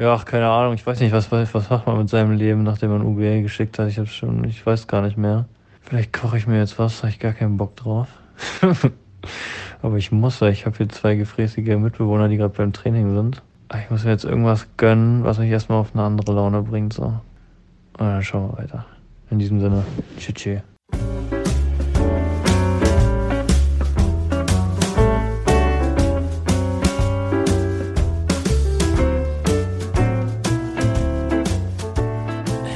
Ja, keine Ahnung. Ich weiß nicht, was, was macht man mit seinem Leben, nachdem man UBA geschickt hat. Ich habe schon, ich weiß gar nicht mehr. Vielleicht koche ich mir jetzt was, habe ich gar keinen Bock drauf. Aber ich muss, weil ich habe hier zwei gefräßige Mitbewohner, die gerade beim Training sind. Ich muss mir jetzt irgendwas gönnen, was mich erstmal auf eine andere Laune bringt. So. Und dann schauen wir weiter. In diesem Sinne, tschüss.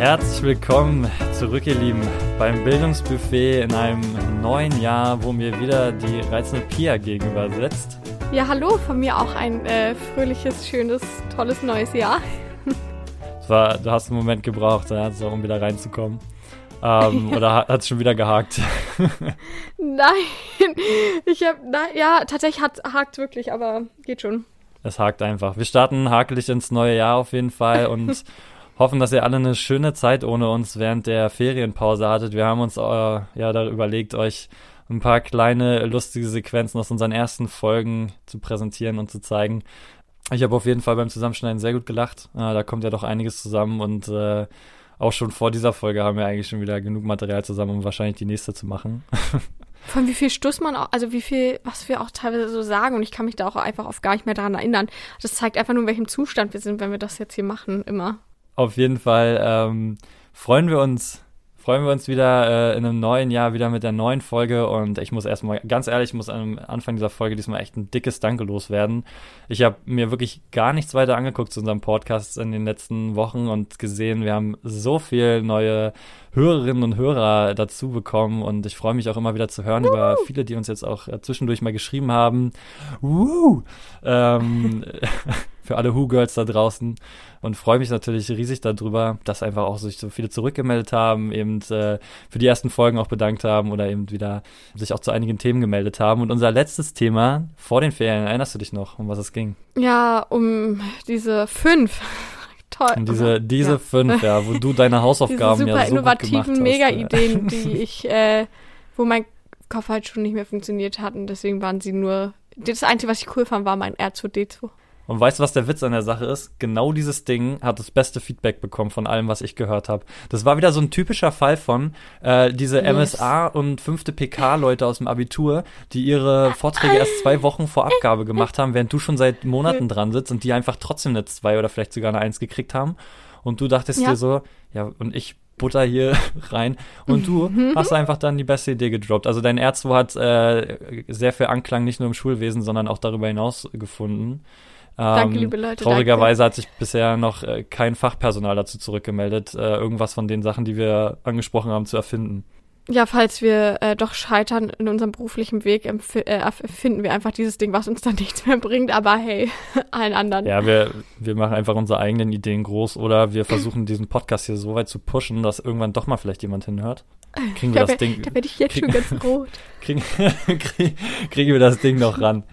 Herzlich willkommen zurück, ihr Lieben, beim Bildungsbuffet in einem neuen Jahr, wo mir wieder die reizende Pia gegenüber sitzt. Ja, hallo, von mir auch ein äh, fröhliches, schönes, tolles neues Jahr. war, du hast einen Moment gebraucht, ja, so, um wieder reinzukommen. Ähm, ja. Oder hat es schon wieder gehakt? Nein, ich habe, ja, tatsächlich hat hakt wirklich, aber geht schon. Es hakt einfach. Wir starten hakelig ins neue Jahr auf jeden Fall und hoffen, dass ihr alle eine schöne Zeit ohne uns während der Ferienpause hattet. Wir haben uns äh, ja da überlegt, euch ein paar kleine lustige Sequenzen aus unseren ersten Folgen zu präsentieren und zu zeigen. Ich habe auf jeden Fall beim Zusammenschneiden sehr gut gelacht. Äh, da kommt ja doch einiges zusammen und äh, auch schon vor dieser Folge haben wir eigentlich schon wieder genug Material zusammen, um wahrscheinlich die nächste zu machen. Von wie viel Stuss man auch, also wie viel, was wir auch teilweise so sagen und ich kann mich da auch einfach oft gar nicht mehr daran erinnern. Das zeigt einfach nur, in welchem Zustand wir sind, wenn wir das jetzt hier machen, immer auf jeden Fall ähm, freuen wir uns, freuen wir uns wieder äh, in einem neuen Jahr wieder mit der neuen Folge und ich muss erstmal, ganz ehrlich, ich muss am Anfang dieser Folge diesmal echt ein dickes Danke loswerden. Ich habe mir wirklich gar nichts weiter angeguckt zu unserem Podcast in den letzten Wochen und gesehen, wir haben so viel neue Hörerinnen und Hörer dazu bekommen und ich freue mich auch immer wieder zu hören Woo! über viele, die uns jetzt auch äh, zwischendurch mal geschrieben haben. Woo! Ähm, für alle Who-Girls da draußen und freue mich natürlich riesig darüber, dass einfach auch sich so viele zurückgemeldet haben, eben äh, für die ersten Folgen auch bedankt haben oder eben wieder sich auch zu einigen Themen gemeldet haben. Und unser letztes Thema vor den Ferien, erinnerst du dich noch, um was es ging? Ja, um diese fünf. Toll. Und diese, diese ja. fünf, ja, wo du deine Hausaufgaben diese super ja so innovativen Mega-Ideen, die ich, äh, wo mein Kopf halt schon nicht mehr funktioniert hat und deswegen waren sie nur, das Einzige, was ich cool fand, war mein R2D2. Und weißt du, was der Witz an der Sache ist? Genau dieses Ding hat das beste Feedback bekommen von allem, was ich gehört habe. Das war wieder so ein typischer Fall von äh, diese yes. MSA und fünfte PK-Leute aus dem Abitur, die ihre Vorträge erst zwei Wochen vor Abgabe gemacht haben, während du schon seit Monaten dran sitzt und die einfach trotzdem eine zwei oder vielleicht sogar eine eins gekriegt haben. Und du dachtest ja. dir so, ja, und ich Butter hier rein. Und du hast einfach dann die beste Idee gedroppt. Also dein R2 hat äh, sehr viel Anklang nicht nur im Schulwesen, sondern auch darüber hinaus gefunden. Danke, ähm, liebe Leute. Traurigerweise danke. hat sich bisher noch äh, kein Fachpersonal dazu zurückgemeldet, äh, irgendwas von den Sachen, die wir angesprochen haben, zu erfinden. Ja, falls wir äh, doch scheitern in unserem beruflichen Weg, äh, erfinden wir einfach dieses Ding, was uns dann nichts mehr bringt, aber hey, allen anderen. Ja, wir, wir machen einfach unsere eigenen Ideen groß oder wir versuchen diesen Podcast hier so weit zu pushen, dass irgendwann doch mal vielleicht jemand hinhört. Kriegen wir da das Ding. Da werde ich jetzt krieg, schon ganz rot. kriegen, krieg, kriegen wir das Ding noch ran.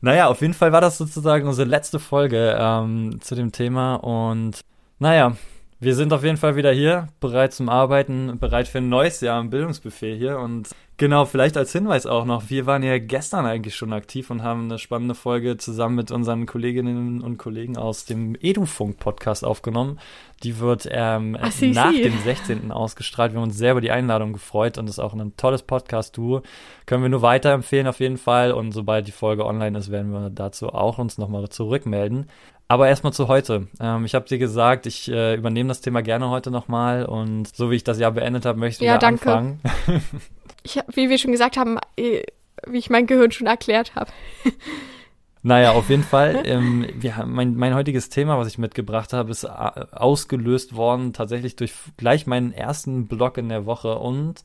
Naja, auf jeden Fall war das sozusagen unsere letzte Folge ähm, zu dem Thema. Und naja, wir sind auf jeden Fall wieder hier, bereit zum Arbeiten, bereit für ein neues Jahr im Bildungsbuffet hier. Und genau, vielleicht als Hinweis auch noch, wir waren ja gestern eigentlich schon aktiv und haben eine spannende Folge zusammen mit unseren Kolleginnen und Kollegen aus dem Edufunk-Podcast aufgenommen. Die wird ähm, Ach, nach dem 16. ausgestrahlt. Wir haben uns sehr über die Einladung gefreut und ist auch ein tolles Podcast-Duo. Können wir nur weiterempfehlen auf jeden Fall. Und sobald die Folge online ist, werden wir dazu auch uns nochmal zurückmelden. Aber erstmal zu heute. Ähm, ich habe dir gesagt, ich äh, übernehme das Thema gerne heute nochmal und so wie ich das Jahr beendet habe, möchte ich ja, wieder danke. anfangen. ich, wie wir schon gesagt haben, äh, wie ich mein Gehirn schon erklärt habe. Naja, auf jeden Fall. Ähm, wir haben mein, mein heutiges Thema, was ich mitgebracht habe, ist äh, ausgelöst worden tatsächlich durch gleich meinen ersten Blog in der Woche und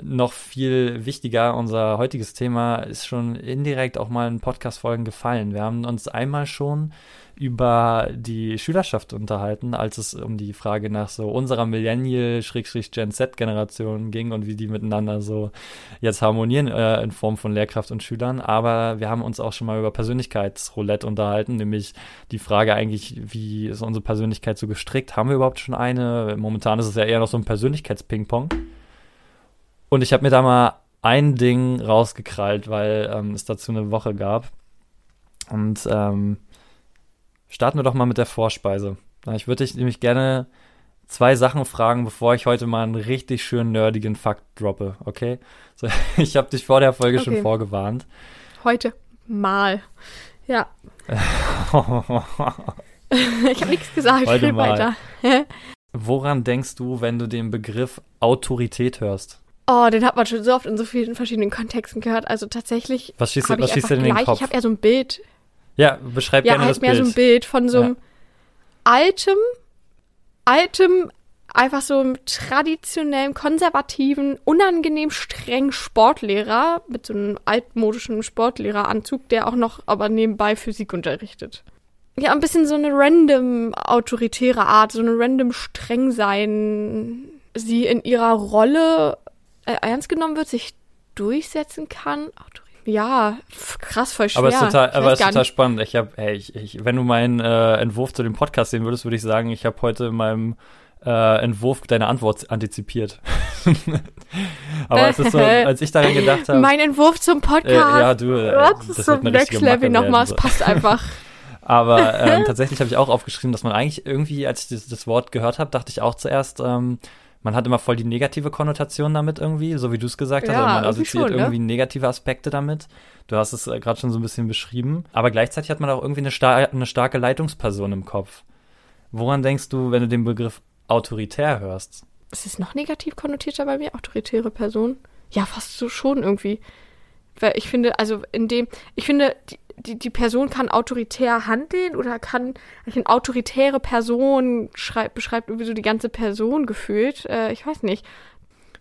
noch viel wichtiger, unser heutiges Thema ist schon indirekt auch mal in Podcast-Folgen gefallen. Wir haben uns einmal schon über die Schülerschaft unterhalten, als es um die Frage nach so unserer Millennial-Gen Z-Generation ging und wie die miteinander so jetzt harmonieren äh, in Form von Lehrkraft und Schülern. Aber wir haben uns auch schon mal über Persönlichkeitsroulette unterhalten, nämlich die Frage eigentlich, wie ist unsere Persönlichkeit so gestrickt? Haben wir überhaupt schon eine? Momentan ist es ja eher noch so ein Persönlichkeits-Ping-Pong. Und ich habe mir da mal ein Ding rausgekrallt, weil ähm, es dazu eine Woche gab. Und ähm, starten wir doch mal mit der Vorspeise. Ich würde dich nämlich gerne zwei Sachen fragen, bevor ich heute mal einen richtig schön nerdigen Fakt droppe, okay? So, ich habe dich vor der Folge okay. schon vorgewarnt. Heute mal. Ja. ich habe nichts gesagt, heute mal. weiter. Woran denkst du, wenn du den Begriff Autorität hörst? Oh, den hat man schon so oft in so vielen verschiedenen Kontexten gehört. Also tatsächlich. Was schießt, was schießt denn in den Kopf? Ich habe eher so ein Bild. Ja, beschreib ja, gerne halt das Bild. Ja, mehr so ein Bild von so einem ja. altem, altem, einfach so einem traditionellen, konservativen, unangenehm strengen Sportlehrer mit so einem altmodischen Sportlehreranzug, der auch noch aber nebenbei Physik unterrichtet. Ja, ein bisschen so eine random autoritäre Art, so eine random streng sein, sie in ihrer Rolle äh, ernst genommen wird, sich durchsetzen kann. Ja, krass, voll schwer. Aber es ist total, aber ist total spannend. Ich habe, hey, ich, ich, wenn du meinen äh, Entwurf zu dem Podcast sehen würdest, würde ich sagen, ich habe heute in meinem äh, Entwurf deine Antwort antizipiert. aber es ist so, als ich daran gedacht habe. Mein Entwurf zum Podcast. Äh, ja, du, äh, das, das ist so Next Level nochmal, so. es passt einfach. aber ähm, tatsächlich habe ich auch aufgeschrieben, dass man eigentlich irgendwie, als ich das, das Wort gehört habe, dachte ich auch zuerst, ähm, man hat immer voll die negative Konnotation damit irgendwie, so wie du es gesagt hast. Ja, also man assoziiert schon, ne? irgendwie negative Aspekte damit. Du hast es äh, gerade schon so ein bisschen beschrieben. Aber gleichzeitig hat man auch irgendwie eine, star eine starke Leitungsperson im Kopf. Woran denkst du, wenn du den Begriff autoritär hörst? Ist es noch negativ konnotierter bei mir? Autoritäre Person? Ja, fast so schon irgendwie. Weil ich finde, also in dem, ich finde, die, die, die Person kann autoritär handeln oder kann eine autoritäre Person schreib, beschreibt irgendwie so die ganze Person gefühlt. Äh, ich weiß nicht.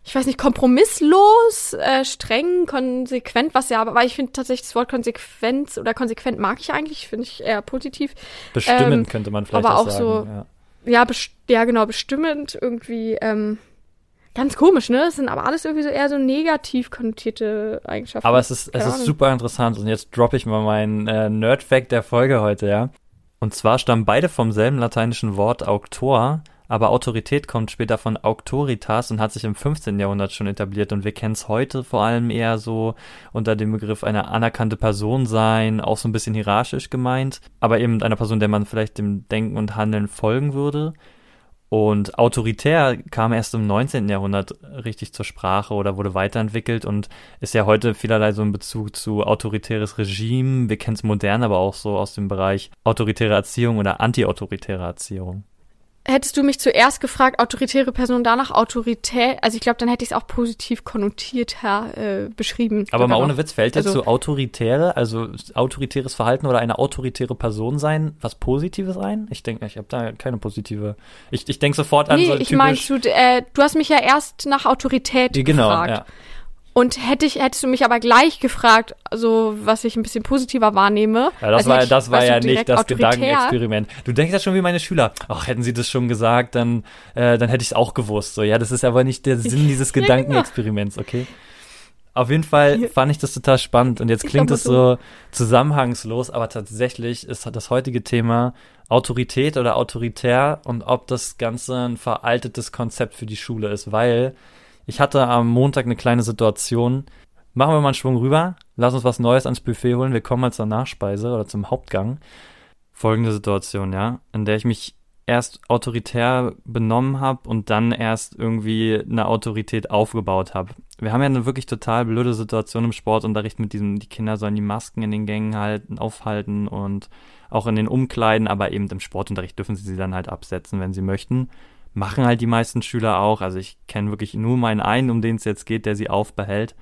Ich weiß nicht, kompromisslos, äh, streng, konsequent, was ja, aber weil ich finde tatsächlich das Wort Konsequenz oder konsequent mag ich eigentlich, finde ich eher positiv. Bestimmend ähm, könnte man vielleicht aber auch, auch sagen, so, ja, ja, ja, genau, bestimmend irgendwie, ähm, Ganz komisch, ne? Es sind aber alles irgendwie so eher so negativ konnotierte Eigenschaften. Aber es ist, es ist super interessant und jetzt droppe ich mal meinen äh, Nerd-Fact der Folge heute, ja. Und zwar stammen beide vom selben lateinischen Wort auctor, aber Autorität kommt später von auctoritas und hat sich im 15. Jahrhundert schon etabliert und wir kennen es heute vor allem eher so unter dem Begriff eine anerkannte Person sein, auch so ein bisschen hierarchisch gemeint, aber eben einer Person, der man vielleicht dem Denken und Handeln folgen würde. Und autoritär kam erst im 19. Jahrhundert richtig zur Sprache oder wurde weiterentwickelt und ist ja heute vielerlei so in Bezug zu autoritäres Regime. Wir kennen es modern, aber auch so aus dem Bereich autoritäre Erziehung oder antiautoritäre Erziehung hättest du mich zuerst gefragt, autoritäre Person, danach autoritär, also ich glaube, dann hätte ich es auch positiv konnotierter äh, beschrieben. Aber mal ohne Witz, fällt jetzt also, so autoritäre, also autoritäres Verhalten oder eine autoritäre Person sein, was Positives ein? Ich denke, ich habe da keine positive. Ich, ich denke sofort an nee, so ich meine, du, äh, du hast mich ja erst nach Autorität genau, gefragt. Ja. Und hätte ich, hättest du mich aber gleich gefragt, so was ich ein bisschen positiver wahrnehme. Ja, das also war, das war ja nicht das autoritär. Gedankenexperiment. Du denkst ja schon wie meine Schüler. Ach, hätten sie das schon gesagt, dann, äh, dann hätte ich es auch gewusst. So, ja, das ist aber nicht der Sinn dieses genau. Gedankenexperiments, okay? Auf jeden Fall fand ich das total spannend und jetzt klingt es so zusammenhangslos, aber tatsächlich ist das heutige Thema Autorität oder autoritär und ob das Ganze ein veraltetes Konzept für die Schule ist, weil ich hatte am Montag eine kleine Situation. Machen wir mal einen Schwung rüber. Lass uns was Neues ans Buffet holen. Wir kommen mal zur Nachspeise oder zum Hauptgang. Folgende Situation, ja, in der ich mich erst autoritär benommen habe und dann erst irgendwie eine Autorität aufgebaut habe. Wir haben ja eine wirklich total blöde Situation im Sportunterricht mit diesem, die Kinder sollen die Masken in den Gängen halten, aufhalten und auch in den Umkleiden, aber eben im Sportunterricht dürfen sie sie dann halt absetzen, wenn sie möchten machen halt die meisten Schüler auch. Also ich kenne wirklich nur meinen einen, um den es jetzt geht, der sie aufbehält.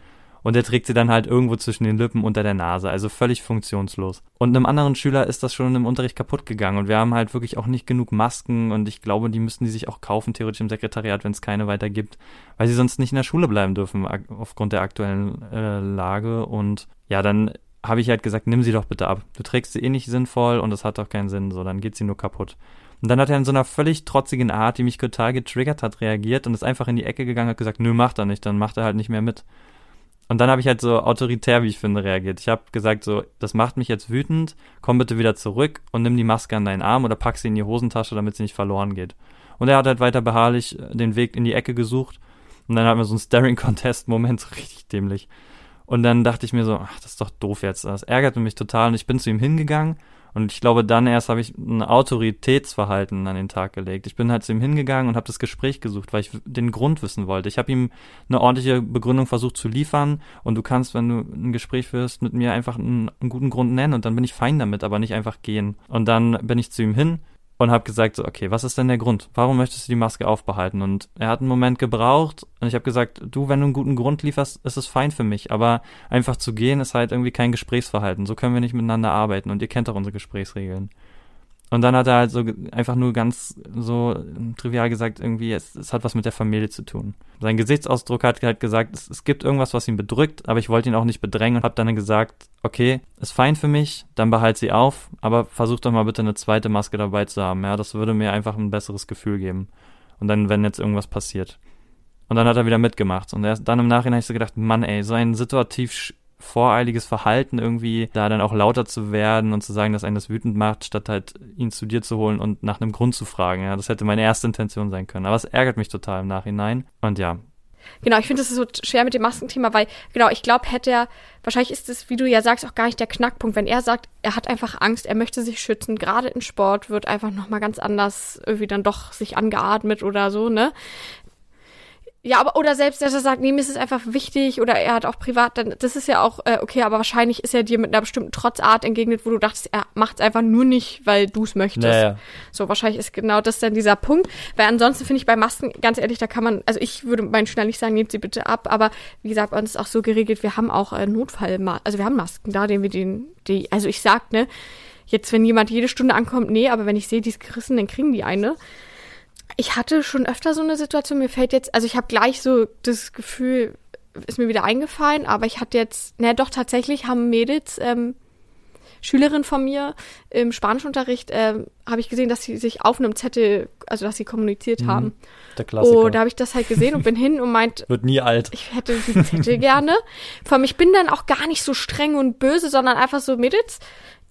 Und der trägt sie dann halt irgendwo zwischen den Lippen unter der Nase, also völlig funktionslos. Und einem anderen Schüler ist das schon im Unterricht kaputt gegangen und wir haben halt wirklich auch nicht genug Masken und ich glaube, die müssten die sich auch kaufen, theoretisch im Sekretariat, wenn es keine weiter gibt, weil sie sonst nicht in der Schule bleiben dürfen aufgrund der aktuellen äh, Lage. Und ja, dann habe ich halt gesagt, nimm sie doch bitte ab. Du trägst sie eh nicht sinnvoll und das hat doch keinen Sinn, so dann geht sie nur kaputt. Und dann hat er in so einer völlig trotzigen Art, die mich total getriggert hat, reagiert und ist einfach in die Ecke gegangen, hat gesagt, nö, macht er nicht, dann macht er halt nicht mehr mit. Und dann habe ich halt so autoritär, wie ich finde, reagiert. Ich habe gesagt, so, das macht mich jetzt wütend, komm bitte wieder zurück und nimm die Maske an deinen Arm oder pack sie in die Hosentasche, damit sie nicht verloren geht. Und er hat halt weiter beharrlich den Weg in die Ecke gesucht. Und dann hatten wir so einen Staring-Contest-Moment, so richtig dämlich. Und dann dachte ich mir so, ach, das ist doch doof jetzt. Das ärgerte mich total. Und ich bin zu ihm hingegangen Und ich glaube, dann erst habe ich ein Autoritätsverhalten an den Tag gelegt. Ich bin halt zu ihm hingegangen und habe das Gespräch gesucht, weil ich den Grund wissen wollte. Ich habe ihm eine ordentliche Begründung versucht zu liefern und du kannst, wenn du ein Gespräch führst, mit mir einfach einen, einen guten Grund nennen und dann bin ich fein damit, aber nicht einfach gehen. Und dann bin ich zu ihm hin und habe gesagt, so, okay, was ist denn der Grund? Warum möchtest du die Maske aufbehalten? Und er hat einen Moment gebraucht und ich habe gesagt, du, wenn du einen guten Grund lieferst, ist es fein für mich, aber einfach zu gehen ist halt irgendwie kein Gesprächsverhalten. So können wir nicht miteinander arbeiten und ihr kennt doch unsere Gesprächsregeln. Und dann hat er halt so einfach nur ganz so trivial gesagt, irgendwie, es, es hat was mit der Familie zu tun. Sein Gesichtsausdruck hat halt gesagt, es, es gibt irgendwas, was ihn bedrückt, aber ich wollte ihn auch nicht bedrängen und habe dann gesagt, okay, ist fein für mich, dann behalt sie auf, aber versuch doch mal bitte eine zweite Maske dabei zu haben. Ja, das würde mir einfach ein besseres Gefühl geben. Und dann, wenn jetzt irgendwas passiert. Und dann hat er wieder mitgemacht. Und erst dann im Nachhinein habe ich so gedacht, Mann, ey, so ein situativ voreiliges Verhalten irgendwie, da dann auch lauter zu werden und zu sagen, dass einen das wütend macht, statt halt ihn zu dir zu holen und nach einem Grund zu fragen. Ja, das hätte meine erste Intention sein können. Aber es ärgert mich total im Nachhinein. Und ja, Genau, ich finde es so schwer mit dem Maskenthema, weil, genau, ich glaube, hätte er, wahrscheinlich ist es, wie du ja sagst, auch gar nicht der Knackpunkt, wenn er sagt, er hat einfach Angst, er möchte sich schützen, gerade in Sport wird einfach nochmal ganz anders irgendwie dann doch sich angeatmet oder so, ne? Ja, aber oder selbst, dass er sagt, nee, mir ist es einfach wichtig oder er hat auch privat, dann das ist ja auch äh, okay, aber wahrscheinlich ist er dir mit einer bestimmten Trotzart entgegnet, wo du dachtest, er macht es einfach nur nicht, weil du es möchtest. Naja. So, wahrscheinlich ist genau das dann dieser Punkt. Weil ansonsten finde ich bei Masken, ganz ehrlich, da kann man, also ich würde meinen Schülern nicht sagen, nehmt sie bitte ab, aber wie gesagt, bei uns ist auch so geregelt, wir haben auch äh, Notfall, also wir haben Masken da, den wir den, die, also ich sag, ne, jetzt wenn jemand jede Stunde ankommt, nee, aber wenn ich sehe, die ist gerissen, dann kriegen die eine ich hatte schon öfter so eine Situation, mir fällt jetzt, also ich habe gleich so das Gefühl, ist mir wieder eingefallen, aber ich hatte jetzt, naja doch tatsächlich haben Mädels, ähm, Schülerin von mir im Spanischunterricht, ähm, habe ich gesehen, dass sie sich auf einem Zettel, also dass sie kommuniziert mhm, haben. Der Klassiker. Oh, da habe ich das halt gesehen und bin hin und meint, wird nie alt. Ich hätte die Zettel gerne. Vor allem, ich bin dann auch gar nicht so streng und böse, sondern einfach so, Mädels,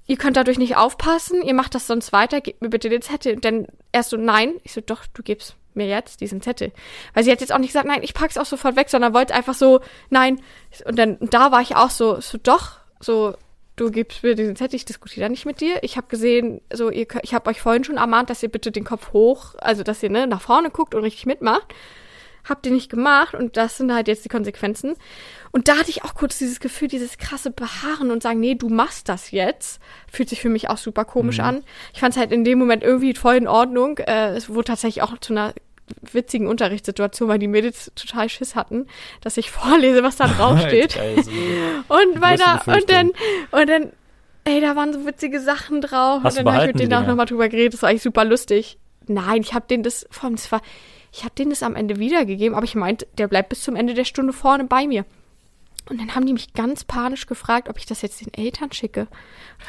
ihr könnt dadurch nicht aufpassen, ihr macht das sonst weiter, gebt mir bitte den Zettel. Dann erst so, nein. Ich so, doch, du gibst mir jetzt diesen Zettel. Weil sie hat jetzt auch nicht gesagt, nein, ich pack's auch sofort weg, sondern wollte einfach so, nein. Und dann, und da war ich auch so, so, doch, so, du gibst mir diesen Zettel, ich diskutiere da nicht mit dir. Ich habe gesehen, so, ihr, ich habe euch vorhin schon ermahnt, dass ihr bitte den Kopf hoch, also dass ihr ne, nach vorne guckt und richtig mitmacht habt ihr nicht gemacht und das sind halt jetzt die Konsequenzen. Und da hatte ich auch kurz dieses Gefühl, dieses krasse Beharren und sagen, nee, du machst das jetzt, fühlt sich für mich auch super komisch mhm. an. Ich fand es halt in dem Moment irgendwie voll in Ordnung. Äh, es wurde tatsächlich auch zu einer witzigen Unterrichtssituation, weil die Mädels total Schiss hatten, dass ich vorlese, was da draufsteht. und weiter, und dann, und dann, ey, da waren so witzige Sachen drauf. Hast und dann habe ich mit denen auch nochmal drüber geredet. Das war eigentlich super lustig. Nein, ich habe denen das, vor allem, das war, ich habe denen das am Ende wiedergegeben, aber ich meinte, der bleibt bis zum Ende der Stunde vorne bei mir. Und dann haben die mich ganz panisch gefragt, ob ich das jetzt den Eltern schicke.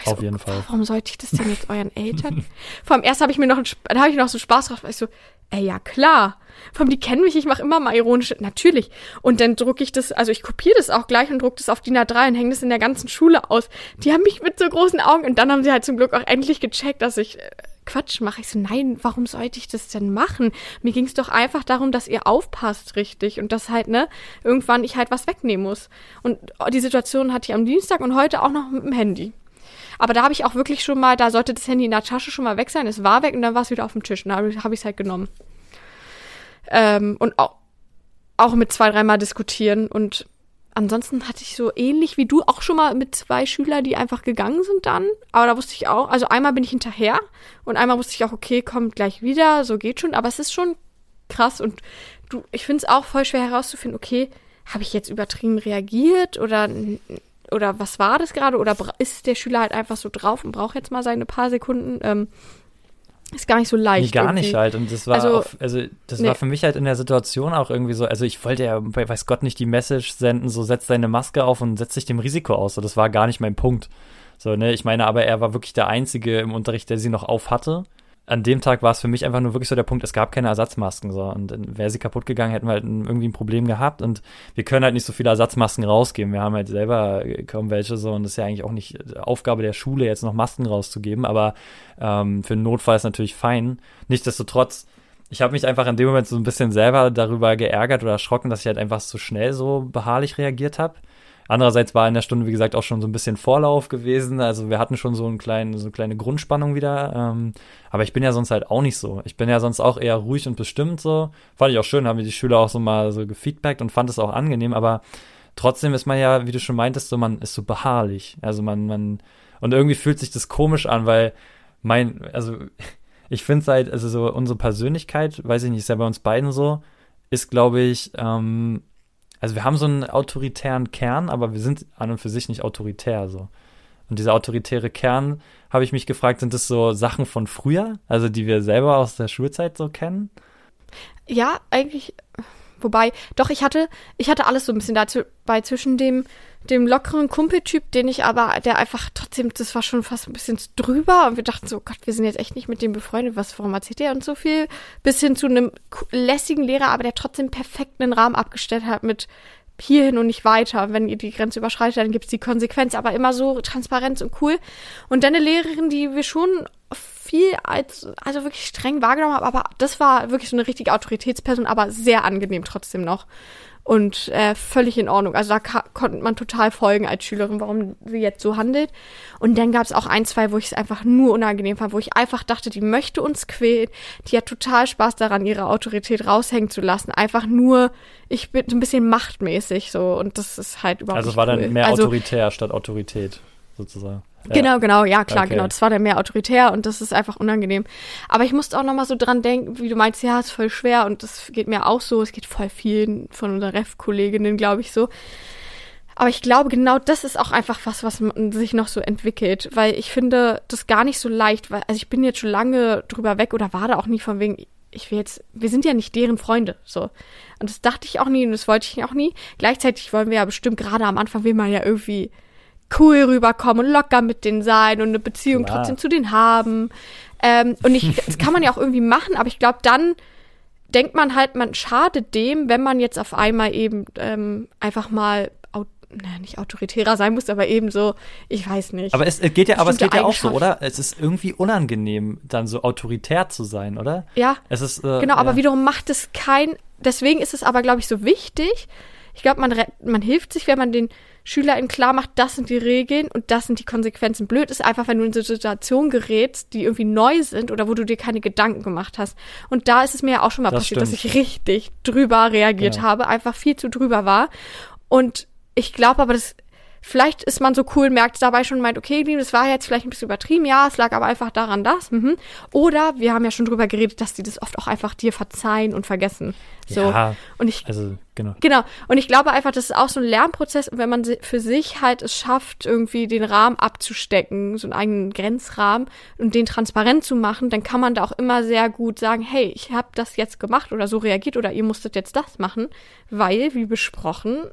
Auf so, jeden Fall. Warum sollte ich das denn jetzt euren Eltern? Vor allem erst habe ich mir noch, da habe ich noch so Spaß drauf, weil ich so, ey, ja klar. Vor allem die kennen mich, ich mache immer mal ironische, natürlich. Und dann drucke ich das, also ich kopiere das auch gleich und drucke das auf DIN A3 und hänge das in der ganzen Schule aus. Die haben mich mit so großen Augen und dann haben sie halt zum Glück auch endlich gecheckt, dass ich äh, Quatsch mache. Ich so, nein, warum sollte ich das denn machen? Mir ging es doch einfach darum, dass ihr aufpasst richtig und dass halt, ne, irgendwann ich halt was wegnehmen muss. Und die Situation hatte ich am Dienstag und heute auch noch mit dem Handy. Aber da habe ich auch wirklich schon mal, da sollte das Handy in der Tasche schon mal weg sein. Es war weg und dann war es wieder auf dem Tisch. Und da habe ich es halt genommen. Ähm, und auch, auch mit zwei, dreimal diskutieren und ansonsten hatte ich so ähnlich wie du auch schon mal mit zwei Schülern, die einfach gegangen sind dann. Aber da wusste ich auch, also einmal bin ich hinterher und einmal wusste ich auch, okay, kommt gleich wieder, so geht schon. Aber es ist schon krass und du, ich finde es auch voll schwer herauszufinden, okay, habe ich jetzt übertrieben reagiert oder oder was war das gerade oder ist der Schüler halt einfach so drauf und braucht jetzt mal seine paar Sekunden? Ähm, ist gar nicht so leicht. Nee, gar irgendwie. nicht halt. Und das war also, auf, also das nee. war für mich halt in der Situation auch irgendwie so, also ich wollte ja, weiß Gott, nicht die Message senden, so setz deine Maske auf und setz dich dem Risiko aus. So, das war gar nicht mein Punkt. So, ne, ich meine, aber er war wirklich der Einzige im Unterricht, der sie noch auf hatte an dem Tag war es für mich einfach nur wirklich so der Punkt, es gab keine Ersatzmasken. So. Und wäre sie kaputt gegangen, hätten wir halt irgendwie ein Problem gehabt. Und wir können halt nicht so viele Ersatzmasken rausgeben. Wir haben halt selber kaum welche so. Und das ist ja eigentlich auch nicht Aufgabe der Schule, jetzt noch Masken rauszugeben. Aber ähm, für einen Notfall ist natürlich fein. Nichtsdestotrotz, ich habe mich einfach in dem Moment so ein bisschen selber darüber geärgert oder erschrocken, dass ich halt einfach so schnell so beharrlich reagiert habe. Andererseits war in der Stunde, wie gesagt, auch schon so ein bisschen Vorlauf gewesen. Also wir hatten schon so, einen kleinen, so eine kleine Grundspannung wieder. Ähm, aber ich bin ja sonst halt auch nicht so. Ich bin ja sonst auch eher ruhig und bestimmt so. Fand ich auch schön, haben mir die Schüler auch so mal so gefeedbackt und fand es auch angenehm. Aber trotzdem ist man ja, wie du schon meintest, so man ist so beharrlich. Also man, man, und irgendwie fühlt sich das komisch an, weil mein, also ich finde halt, also so unsere Persönlichkeit, weiß ich nicht, ist ja bei uns beiden so, ist, glaube ich, ähm, also wir haben so einen autoritären Kern, aber wir sind an und für sich nicht autoritär so. Und dieser autoritäre Kern, habe ich mich gefragt, sind das so Sachen von früher, also die wir selber aus der Schulzeit so kennen? Ja, eigentlich Wobei, doch, ich hatte, ich hatte alles so ein bisschen dazu bei zwischen dem, dem lockeren Kumpeltyp, den ich aber, der einfach trotzdem, das war schon fast ein bisschen drüber und wir dachten so, Gott, wir sind jetzt echt nicht mit dem befreundet, was, warum erzählt er uns so viel? Bis hin zu einem lässigen Lehrer, aber der trotzdem perfekt einen Rahmen abgestellt hat mit hierhin und nicht weiter. Wenn ihr die Grenze überschreitet, dann gibt es die Konsequenz, aber immer so Transparenz und cool. Und dann eine Lehrerin, die wir schon viel als, also wirklich streng wahrgenommen habe, aber das war wirklich so eine richtige Autoritätsperson, aber sehr angenehm trotzdem noch. Und äh, völlig in Ordnung. Also da konnte man total folgen als Schülerin, warum sie jetzt so handelt. Und dann gab es auch ein, zwei, wo ich es einfach nur unangenehm fand, wo ich einfach dachte, die möchte uns quälen. Die hat total Spaß daran, ihre Autorität raushängen zu lassen. Einfach nur, ich bin so ein bisschen machtmäßig so. Und das ist halt überhaupt Also war cool. dann mehr also, autoritär statt Autorität, sozusagen. Ja. Genau, genau, ja klar, Okay. genau. Das war dann mehr autoritär und das ist einfach unangenehm. Aber ich musste auch nochmal so dran denken, wie du meinst, ja, ist voll schwer und das geht mir auch so. Es geht voll vielen von unseren Ref-Kolleginnen, glaube ich, so. Aber ich glaube, genau das ist auch einfach was, was man sich noch so entwickelt, weil ich finde das gar nicht so leicht, weil, also ich bin jetzt schon lange drüber weg oder war da auch nie von wegen, ich will jetzt, wir sind ja nicht deren Freunde, so. Und das dachte ich auch nie und das wollte ich auch nie. Gleichzeitig wollen wir ja bestimmt, gerade am Anfang will man ja irgendwie cool rüberkommen und locker mit denen sein und eine Beziehung Klar. trotzdem zu denen haben. Ähm, und ich, das kann man ja auch irgendwie machen, aber ich glaube, dann denkt man halt, man schadet dem, wenn man jetzt auf einmal eben ähm, einfach mal, naja, nicht autoritärer sein muss, aber eben so, ich weiß nicht. Aber es äh, geht ja, aber es geht ja auch so, oder? Es ist irgendwie unangenehm, dann so autoritär zu sein, oder? ja, Es ist äh, Genau, aber ja. wiederum macht es kein. Deswegen ist es aber, glaube ich, so wichtig. Ich glaube, man, man hilft sich, wenn man den SchülerInnen klar macht, das sind die Regeln und das sind die Konsequenzen. Blöd ist einfach, wenn du in so Situationen gerätst, die irgendwie neu sind oder wo du dir keine Gedanken gemacht hast. Und da ist es mir ja auch schon mal Das passiert, dass stimmt. ich richtig drüber reagiert Genau. habe, einfach viel zu drüber war. Und ich glaube aber, das Vielleicht ist man so cool, merkt dabei schon, meint, okay, das war jetzt vielleicht ein bisschen übertrieben, ja, es lag aber einfach daran, das. Mhm. Oder wir haben ja schon drüber geredet, dass die das oft auch einfach dir verzeihen und vergessen. So. Ja, Und ich, also genau. genau. Und ich glaube einfach, das ist auch so ein Lernprozess. Und wenn man für sich halt es schafft, irgendwie den Rahmen abzustecken, so einen eigenen Grenzrahmen und den transparent zu machen, dann kann man da auch immer sehr gut sagen, hey, ich habe das jetzt gemacht oder so reagiert oder ihr musstet jetzt das machen, weil, wie besprochen,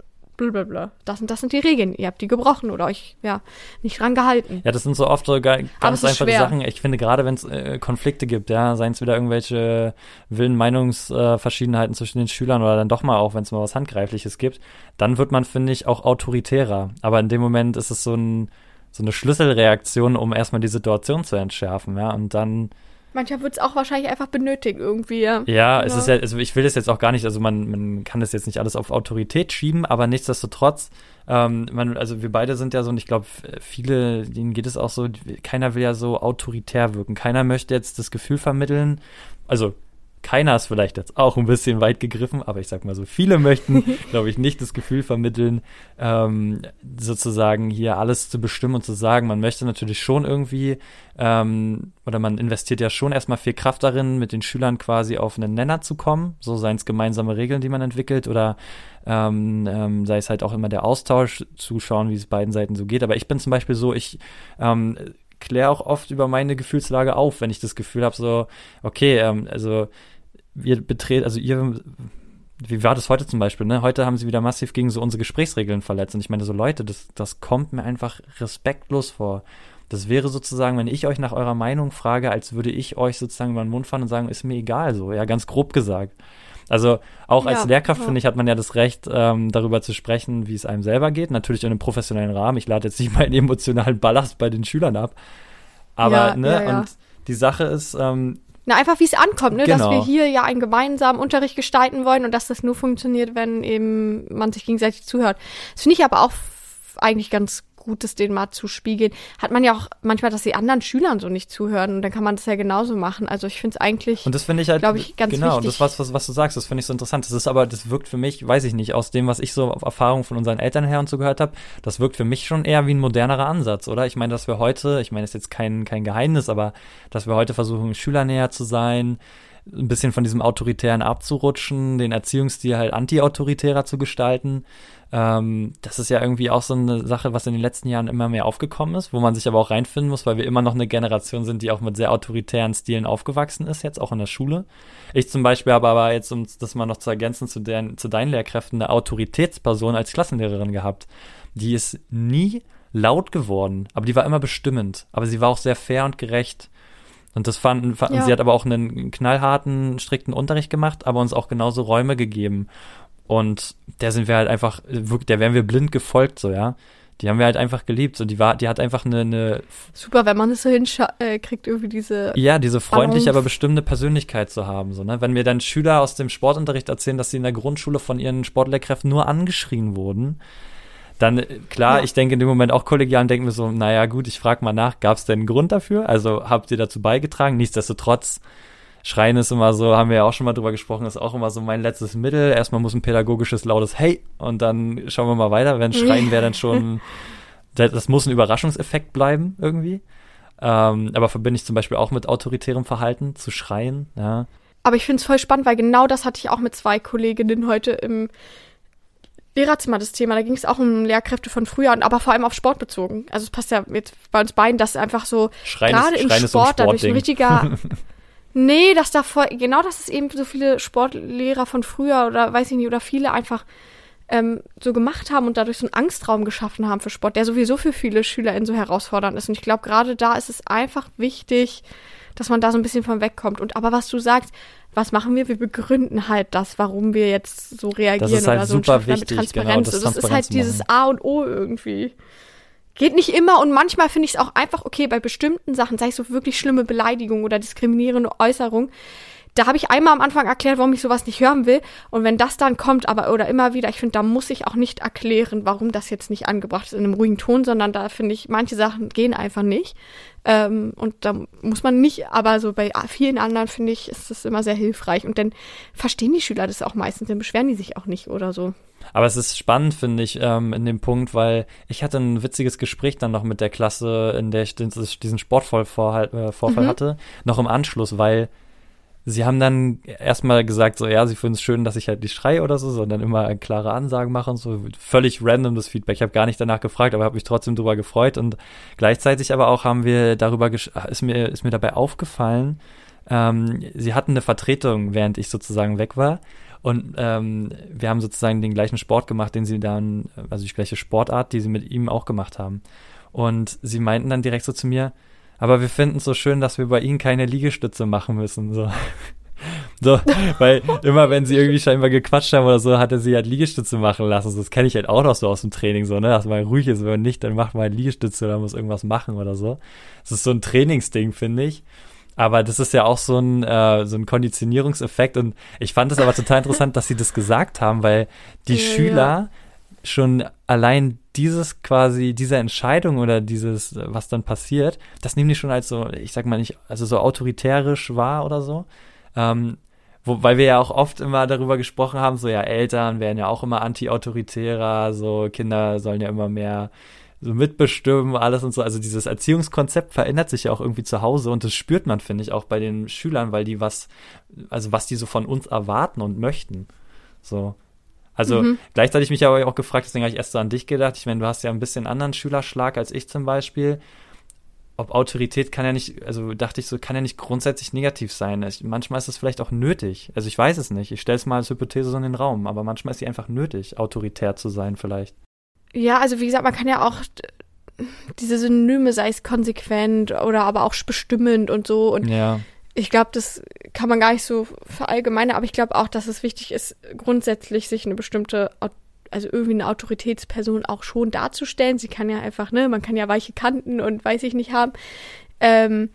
blablabla, das und das sind die Regeln. Ihr habt die gebrochen oder euch, ja, nicht dran gehalten. Ja, das sind so oft so ganz einfache. Sachen. Ich finde, gerade wenn es äh, Konflikte gibt, ja, seien es wieder irgendwelche wilden Meinungsverschiedenheiten äh, zwischen den Schülern oder dann doch mal auch, wenn es mal was Handgreifliches gibt, dann wird man, finde ich, auch autoritärer. Aber in dem Moment ist es so, ein, so eine Schlüsselreaktion, um erstmal die Situation zu entschärfen, ja, und dann Manchmal wird es auch wahrscheinlich einfach benötigt irgendwie. Ja, Ja, es Ja. ist ja, also ich will das jetzt auch gar nicht, also man, man kann das jetzt nicht alles auf Autorität schieben, aber nichtsdestotrotz, ähm, man, also wir beide sind ja so, und ich glaube, viele, denen geht es auch so, keiner will ja so autoritär wirken. Keiner möchte jetzt das Gefühl vermitteln, also keiner ist vielleicht jetzt auch ein bisschen weit gegriffen, aber ich sag mal so, viele möchten, glaube ich, nicht das Gefühl vermitteln, ähm, sozusagen hier alles zu bestimmen und zu sagen. Man möchte natürlich schon irgendwie, ähm, oder man investiert ja schon erstmal viel Kraft darin, mit den Schülern quasi auf einen Nenner zu kommen, so seien es gemeinsame Regeln, die man entwickelt, oder ähm, ähm, sei es halt auch immer der Austausch, zu schauen, wie es beiden Seiten so geht. Aber ich bin zum Beispiel so, ich ähm, kläre auch oft über meine Gefühlslage auf, wenn ich das Gefühl habe, so, okay, ähm, also wir betreten, also ihr, wie war das heute zum Beispiel, ne? Heute haben sie wieder massiv gegen so unsere Gesprächsregeln verletzt. Und ich meine, so Leute, das, das kommt mir einfach respektlos vor. Das wäre sozusagen, wenn ich euch nach eurer Meinung frage, als würde ich euch sozusagen über den Mund fahren und sagen, ist mir egal so, ja, ganz grob gesagt. Also auch als Ja, Lehrkraft, ja. finde ich, hat man ja das Recht, ähm, darüber zu sprechen, wie es einem selber geht. Natürlich in einem professionellen Rahmen. Ich lade jetzt nicht meinen emotionalen Ballast bei den Schülern ab. Aber, Ja, ne, und die Sache ist, ähm, Na, einfach wie es ankommt, ne? dass Genau. wir hier ja einen gemeinsamen Unterricht gestalten wollen und dass das nur funktioniert, wenn eben man sich gegenseitig zuhört. Das finde ich aber auch eigentlich ganz gut, das denen mal zu spiegeln. Hat man ja auch manchmal, dass die anderen Schülern so nicht zuhören und dann kann man das ja genauso machen. Also ich finde es eigentlich, Und das finde ich halt, glaube ich, ganz genau, wichtig. das was, was, was du sagst, das finde ich so interessant. Das ist aber, das wirkt für mich, weiß ich nicht, aus dem, was ich so auf Erfahrung von unseren Eltern her und so gehört habe, das wirkt für mich schon eher wie ein modernerer Ansatz, oder? Ich meine, dass wir heute, ich meine, das ist jetzt kein, kein Geheimnis, aber dass wir heute versuchen, schülernäher zu sein, ein bisschen von diesem Autoritären abzurutschen, den Erziehungsstil halt anti-autoritärer zu gestalten. Ähm, das ist ja irgendwie auch so eine Sache, was in den letzten Jahren immer mehr aufgekommen ist, wo man sich aber auch reinfinden muss, weil wir immer noch eine Generation sind, die auch mit sehr autoritären Stilen aufgewachsen ist, jetzt auch in der Schule. Ich zum Beispiel habe aber jetzt, um das mal noch zu ergänzen, zu, den, zu deinen Lehrkräften eine Autoritätsperson als Klassenlehrerin gehabt. Die ist nie laut geworden, aber die war immer bestimmend. Aber sie war auch sehr fair und gerecht. Und das fanden, fanden Ja. sie hat aber auch einen knallharten, strikten Unterricht gemacht, aber uns auch genauso Räume gegeben. Und der sind wir halt einfach, der wären wir blind gefolgt, so, ja. Die haben wir halt einfach geliebt. So, die war, die hat einfach eine, eine Super, wenn man es so hinkriegt, äh, kriegt irgendwie diese. ja, diese freundliche, Balance. aber bestimmte Persönlichkeit zu haben. So, ne? Wenn mir dann Schüler aus dem Sportunterricht erzählen, dass sie in der Grundschule von ihren Sportlehrkräften nur angeschrien wurden, dann, äh, klar, Ja. ich denke in dem Moment auch kollegial und denke mir so, naja gut, ich frage mal nach, gab es denn einen Grund dafür? Also habt ihr dazu beigetragen? Nichtsdestotrotz, Schreien ist immer so, haben wir ja auch schon mal drüber gesprochen, ist auch immer so mein letztes Mittel. Erstmal muss ein pädagogisches lautes Hey und dann schauen wir mal weiter. Wenn Schreien wäre dann schon, das, das muss ein Überraschungseffekt bleiben irgendwie. Ähm, aber verbinde ich zum Beispiel auch mit autoritärem Verhalten, zu schreien, ja. Aber ich finde es voll spannend, weil genau das hatte ich auch mit zwei Kolleginnen heute im Lehrerzimmer das Thema. Da ging es auch um Lehrkräfte von früher, und aber vor allem auf Sport bezogen. Also es passt ja jetzt bei uns beiden, dass einfach so Schreien gerade ist, im Schreien ist so ein Sport dadurch ein richtiger. nee, dass da voll, genau, dass es eben so viele Sportlehrer von früher oder weiß ich nicht, oder viele einfach ähm, so gemacht haben und dadurch so einen Angstraum geschaffen haben für Sport, der sowieso für viele SchülerInnen so herausfordernd ist. Und ich glaube, gerade da ist es einfach wichtig, dass man da so ein bisschen von wegkommt. Und aber was du sagst, was machen wir? Wir begründen halt das, warum wir jetzt so reagieren ist halt oder so und super damit wichtig, Transparenz. genau, das das ist halt dieses. A und O irgendwie. Geht nicht immer und manchmal finde ich es auch einfach okay bei bestimmten Sachen, sei es so wirklich schlimme Beleidigung oder diskriminierende Äußerung. Da habe ich einmal am Anfang erklärt, warum ich sowas nicht hören will. Und wenn das dann kommt, aber oder immer wieder, ich finde, da muss ich auch nicht erklären, warum das jetzt nicht angebracht ist in einem ruhigen Ton, sondern da finde ich, manche Sachen gehen einfach nicht. Ähm, und da muss man nicht, aber so bei vielen anderen finde ich, ist das immer sehr hilfreich. Und dann verstehen die Schüler das auch meistens, dann beschweren die sich auch nicht oder so. Aber es ist spannend, finde ich, ähm, in dem Punkt, weil ich hatte ein witziges Gespräch dann noch mit der Klasse, in der ich diesen Sportvorfall äh, Vorfall Mhm. hatte, noch im Anschluss, weil sie haben dann erstmal gesagt, so ja, sie finden es schön, dass ich halt nicht schreie oder so, sondern immer klare Ansagen mache und so. Völlig random das Feedback. Ich habe gar nicht danach gefragt, aber habe mich trotzdem drüber gefreut. Und gleichzeitig aber auch haben wir darüber, ist mir, ist mir dabei aufgefallen, ähm, sie hatten eine Vertretung, während ich sozusagen weg war. Und ähm, wir haben sozusagen den gleichen Sport gemacht, den sie dann, also die gleiche Sportart, die sie mit ihm auch gemacht haben. Und sie meinten dann direkt so zu mir, aber wir finden es so schön, dass wir bei ihnen keine Liegestütze machen müssen. So. So, weil immer wenn sie irgendwie scheinbar gequatscht haben oder so, hatte sie halt Liegestütze machen lassen. Das kenne ich halt auch noch so aus dem Training, so, ne, dass man ruhig ist, wenn nicht, dann macht man halt Liegestütze oder muss irgendwas machen oder so. Das ist so ein Trainingsding, finde ich. Aber das ist ja auch so ein, äh, so ein Konditionierungseffekt und ich fand es aber total interessant, dass sie das gesagt haben, weil die Ja, Schüler schon allein dieses quasi, diese Entscheidung oder dieses, was dann passiert, das nehmen die schon als so, ich sag mal nicht, also so autoritärisch wahr oder so. Ähm, wo, weil wir ja auch oft immer darüber gesprochen haben, so ja, Eltern werden ja auch immer anti-autoritärer, so Kinder sollen ja immer mehr so mitbestimmen, alles und so. Also dieses Erziehungskonzept verändert sich ja auch irgendwie zu Hause und das spürt man, finde ich, auch bei den Schülern, weil die was, also was die so von uns erwarten und möchten. So. Also Mhm. gleichzeitig mich aber auch gefragt, deswegen habe ich erst so an dich gedacht. Ich meine, du hast ja ein bisschen anderen Schülerschlag als ich zum Beispiel. Ob Autorität kann ja nicht, also dachte ich so, kann ja nicht grundsätzlich negativ sein. Ich, manchmal ist es vielleicht auch nötig. Also ich weiß es nicht. Ich stelle es mal als Hypothese so in den Raum, aber manchmal ist sie einfach nötig, autoritär zu sein vielleicht. Ja, also wie gesagt, man kann ja auch diese Synonyme, sei es konsequent oder aber auch bestimmend und so. Und Ja. Ich glaube, das kann man gar nicht so verallgemeinern, aber ich glaube auch, dass es wichtig ist, grundsätzlich sich eine bestimmte, also irgendwie eine Autoritätsperson auch schon darzustellen. Sie kann ja einfach, ne, man kann ja weiche Kanten und weiß ich nicht haben. Ähm,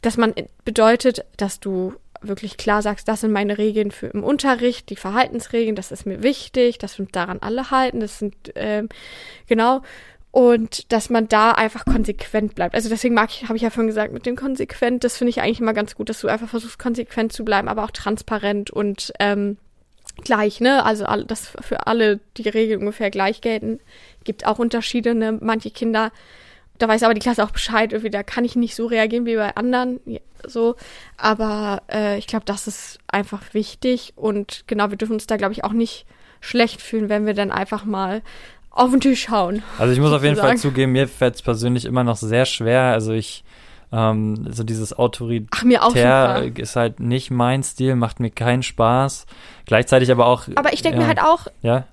dass man bedeutet, dass du wirklich klar sagst, das sind meine Regeln für im Unterricht, die Verhaltensregeln, das ist mir wichtig, dass wir uns daran alle halten, das sind, ähm, genau. Und dass man da einfach konsequent bleibt. Also deswegen mag ich, habe ich ja vorhin gesagt, mit dem konsequent, das finde ich eigentlich immer ganz gut, dass du einfach versuchst, konsequent zu bleiben, aber auch transparent und ähm, gleich, ne? Also dass für alle die Regeln ungefähr gleich gelten. Gibt auch Unterschiede, ne? Manche Kinder, da weiß aber die Klasse auch Bescheid, irgendwie, da kann ich nicht so reagieren wie bei anderen. So. Aber äh, ich glaube, das ist einfach wichtig und genau, wir dürfen uns da, glaube ich, auch nicht schlecht fühlen, wenn wir dann einfach mal auf den Tisch hauen. Also ich muss auf jeden Fall zugeben, mir fällt es persönlich immer noch sehr schwer. Also ich, ähm, so dieses Autoritär Ach, mir auch super. ist halt nicht mein Stil, macht mir keinen Spaß. Gleichzeitig aber auch. Aber ich denke ja, mir halt auch, ja?